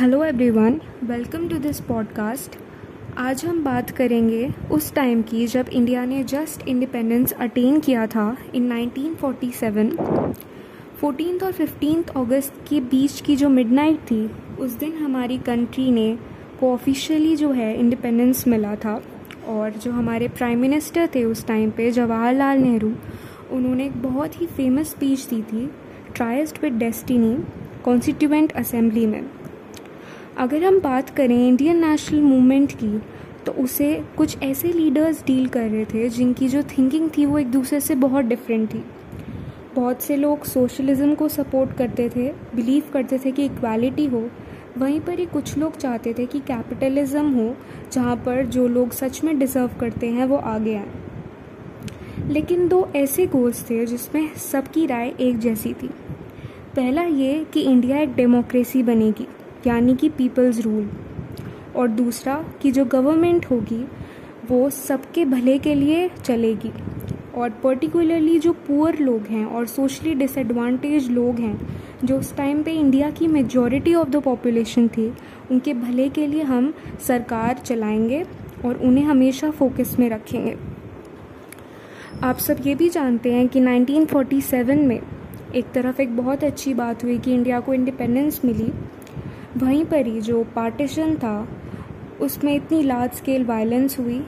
Hello everyone welcome to this podcast आज हम बात करेंगे उस टाइम की जब इंडिया ने जस्ट इंडिपेंडेंस अटेन किया था इन 1947 फोर्टीन और फिफ्टीन अगस्त के बीच की जो मिडनाइट थी, उस दिन हमारी कंट्री ने को ऑफिशियली जो है इंडिपेंडेंस मिला था और जो हमारे प्राइम मिनिस्टर थे उस टाइम पे जवाहरलाल नेहरू उन्होंने एक बहुत ही फ़ेमस स्पीच दी थी tryst with destiny constituent assembly में अगर हम बात करें इंडियन नेशनल मूवमेंट की तो उसे कुछ ऐसे लीडर्स डील कर रहे थे जिनकी जो थिंकिंग थी वो एक दूसरे से बहुत डिफरेंट थी। बहुत से लोग सोशलिज़म को सपोर्ट करते थे बिलीव करते थे कि इक्वालिटी हो। वहीं पर ही कुछ लोग चाहते थे कि कैपिटलिज्म हो, जहाँ पर जो लोग सच में डिज़र्व करते हैं वो आगे आए। लेकिन दो ऐसे गोल्स थे जिसमें सबकी राय एक जैसी थी। पहला ये कि इंडिया एक डेमोक्रेसी बनेगी। यानी कि पीपल्स रूल। और दूसरा कि जो गवर्नमेंट होगी, वो सबके भले के लिए चलेगी। और पर्टिकुलरली जो पुअर लोग हैं और सोशली डिसएडवांटेज लोग हैं, जो उस टाइम पे इंडिया की मेजॉरिटी ऑफ़ द पॉपुलेशन थी, उनके भले के लिए हम सरकार चलाएँगे और उन्हें हमेशा फोकस में रखेंगे। आप सब ये भी जानते हैं कि 1947 में एक तरफ़ एक बहुत अच्छी बात हुई कि इंडिया को इंडिपेंडेंस मिली वहीं पर ही जो पार्टीशन था, उसमें इतनी लार्ज स्केल वायलेंस हुई,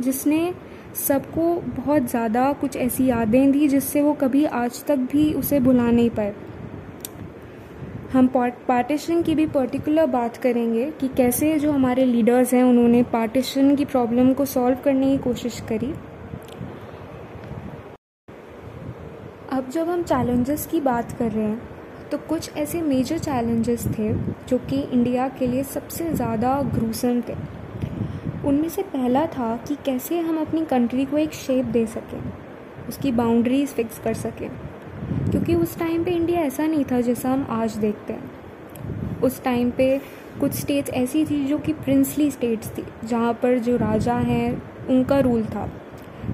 जिसने सबको बहुत ज़्यादा कुछ ऐसी यादें दी जिससे वो कभी आज तक भी उसे भुला नहीं पाए। हम पार्टीशन की भी पर्टिकुलर बात करेंगे कि कैसे जो हमारे लीडर्स हैं, उन्होंने पार्टीशन की प्रॉब्लम को सॉल्व करने की कोशिश करी। अब जब हम चैलेंजेस की बात कर रहे हैं तो कुछ ऐसे मेजर चैलेंजेस थे जो कि इंडिया के लिए सबसे ज़्यादा ग्रूसम थे। उनमें से पहला था कि कैसे हम अपनी कंट्री को एक शेप दे सकें, उसकी बाउंड्रीज फिक्स कर सकें। क्योंकि उस टाइम पे इंडिया ऐसा नहीं था जैसा हम आज देखते हैं। उस टाइम पे कुछ स्टेट्स ऐसी थी जो कि प्रिंसली स्टेट्स थी, जहाँ पर जो राजा हैं, उनका रूल था।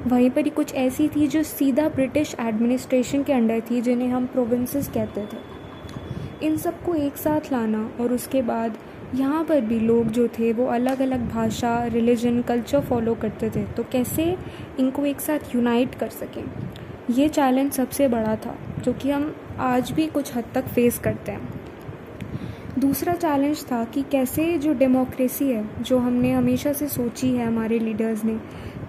वहीं पर ही कुछ ऐसी थी जो सीधा ब्रिटिश एडमिनिस्ट्रेशन के अंडर थी, जिन्हें हम प्रोविंसेस कहते थे। इन सबको एक साथ लाना और उसके बाद यहाँ पर भी लोग जो थे वो अलग अलग भाषा रिलीजन कल्चर फॉलो करते थे। तो कैसे इनको एक साथ यूनाइट कर सकें? ये चैलेंज सबसे बड़ा था, जो कि हम आज भी कुछ हद तक फेस करते हैं। दूसरा चैलेंज था कि कैसे जो डेमोक्रेसी है, जो हमने हमेशा से सोची है हमारे लीडर्स ने,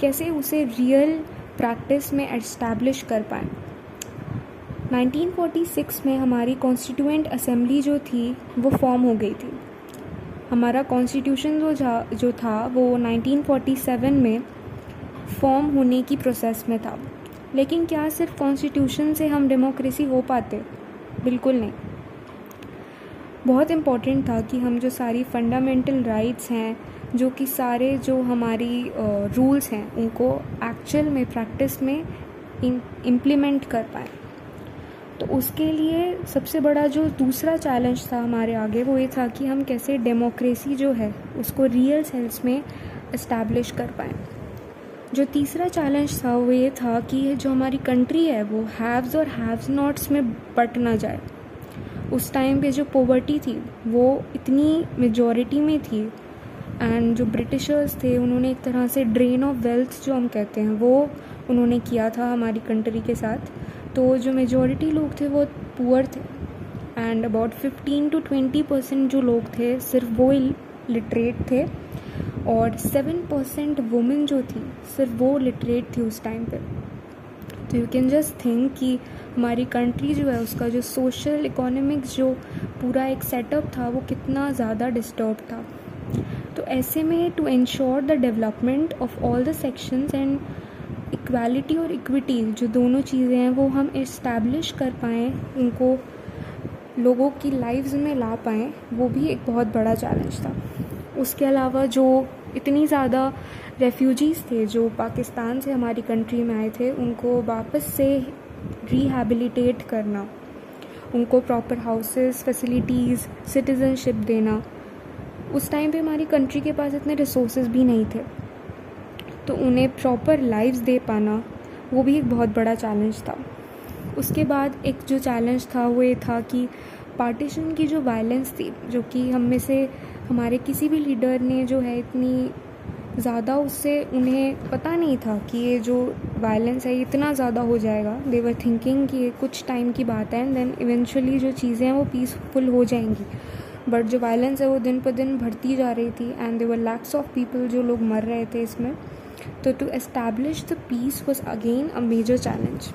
कैसे उसे रियल प्रैक्टिस में एस्टैब्लिश कर पाएँ। 1946 में हमारी कॉन्स्टिट्यूएंट असेंबली जो थी, वो फॉर्म हो गई थी। हमारा कॉन्स्टिट्यूशन जो जो था, वो 1947 में फॉर्म होने की प्रोसेस में था। लेकिन क्या सिर्फ़ कॉन्स्टिट्यूशन से हम डेमोक्रेसी हो पाते? बिल्कुल नहीं। बहुत इंपॉर्टेंट था कि हम जो सारी फंडामेंटल राइट्स हैं, जो कि सारे जो हमारी रूल्स हैं, उनको एक्चुअल में प्रैक्टिस में इम्प्लीमेंट कर पाएँ। तो उसके लिए सबसे बड़ा जो दूसरा चैलेंज था हमारे आगे, वो ये था कि हम कैसे डेमोक्रेसी जो है, उसको रियल सेंस में इस्टेब्लिश कर पाएँ। जो तीसरा चैलेंज था, वो ये था कि जो हमारी कंट्री है, वो हैव्स और हैव्स नॉट्स में बट ना जाए। उस टाइम पे जो पोवर्टी थी, वो इतनी मेजॉरिटी में थी एंड जो ब्रिटिशर्स थे, उन्होंने एक तरह से ड्रेन ऑफ़ वेल्थ जो हम कहते हैं, वो उन्होंने किया था हमारी कंट्री के साथ। तो जो मेजॉरिटी लोग थे वो पुअर थे and about fifteen to twenty percent जो लोग थे सिर्फ़ वो लिटरेट थे और सेवन परसेंट वुमेन जो थी सिर्फ़ वो लिटरेट थी उस टाइम पे। तो यू कैन जस्ट थिंक कि हमारी कंट्री जो है उसका जो सोशल इकोनॉमिक्स जो पूरा एक सेटअप था वो कितना ज़्यादा डिस्टर्ब था। तो ऐसे में to ensure the development of all the sections and equality और इक्विटी, जो दोनों चीज़ें हैं, वो हम इस्टेब्लिश कर पाएँ, उनको लोगों की लाइफ्स में ला पाएँ, वो भी एक बहुत बड़ा चैलेंज था। उसके अलावा जो इतनी ज़्यादा रेफ्यूजीज़ थे, जो पाकिस्तान से हमारी कंट्री में आए थे, उनको वापस से रिहेबिलिटेट करना, उनको प्रॉपर हाउसेस फैसिलिटीज़ सिटीज़नशिप देना, उस टाइम पे हमारी कंट्री के पास इतने रिसोर्सेज भी नहीं थे। तो उन्हें प्रॉपर लाइव्स दे पाना, वो भी एक बहुत बड़ा चैलेंज था। उसके बाद एक जो चैलेंज था, वो ये था कि पार्टीशन की जो वायलेंस थी, जो कि हम में से हमारे किसी भी लीडर ने जो है इतनी ज़्यादा उससे उन्हें पता नहीं था कि ये जो वायलेंस है इतना ज़्यादा हो जाएगा। दे वर थिंकिंग कि ये कुछ टाइम की बात है एंड देन इवेंचुअली जो चीज़ें हैं वो पीसफुल हो जाएँगी। बट जो वायलेंस है, वो दिन पर दिन बढ़ती जा रही थी and there were lakhs of people जो लोग मर रहे थे इसमें। तो to establish the peace was again a major challenge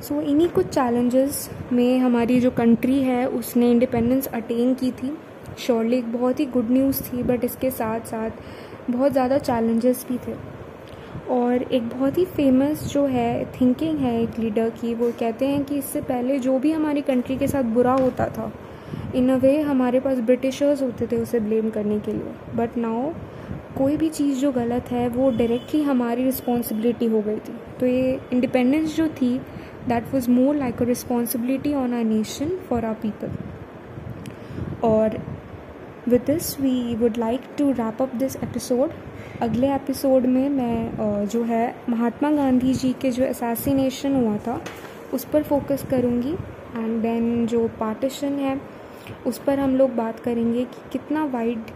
so इन्हीं कुछ चैलेंजेस में हमारी जो कंट्री है, उसने इंडिपेंडेंस अटेन की थी। श्योरली एक बहुत ही गुड न्यूज़ थी बट इसके साथ साथ बहुत ज़्यादा चैलेंजेस भी थे। और एक बहुत ही फ़ेमस जो है थिंकिंग है एक लीडर की, वो कहते हैं कि इससे पहले जो भी हमारी कंट्री के साथ बुरा होता था इन अ वे हमारे पास ब्रिटिशर्स होते थे उसे ब्लेम करने के लिए। बट नाउ कोई भी चीज़ जो गलत है, वो डायरेक्टली हमारी रिस्पॉन्सिबिलिटी हो गई थी। तो ये इंडिपेंडेंस जो थी that was more like a responsibility on our nation for our people और with this we would like to wrap up this episode अगले एपिसोड में मैं जो है, महात्मा गांधी जी के जो असैसिनेशन हुआ था, उस पर फोकस करूँगी। एंड देन जो पार्टीशन है, उस पर हम लोग बात करेंगे कि कितना वाइड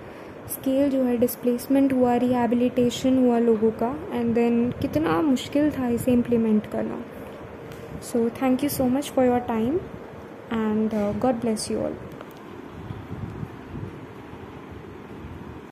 स्केल जो है डिस्प्लेसमेंट हुआ रिहेबिलिटेशन हुआ लोगों का एंड देन कितना मुश्किल था इसे इम्प्लीमेंट करना। So thank you so much for your time and God bless you all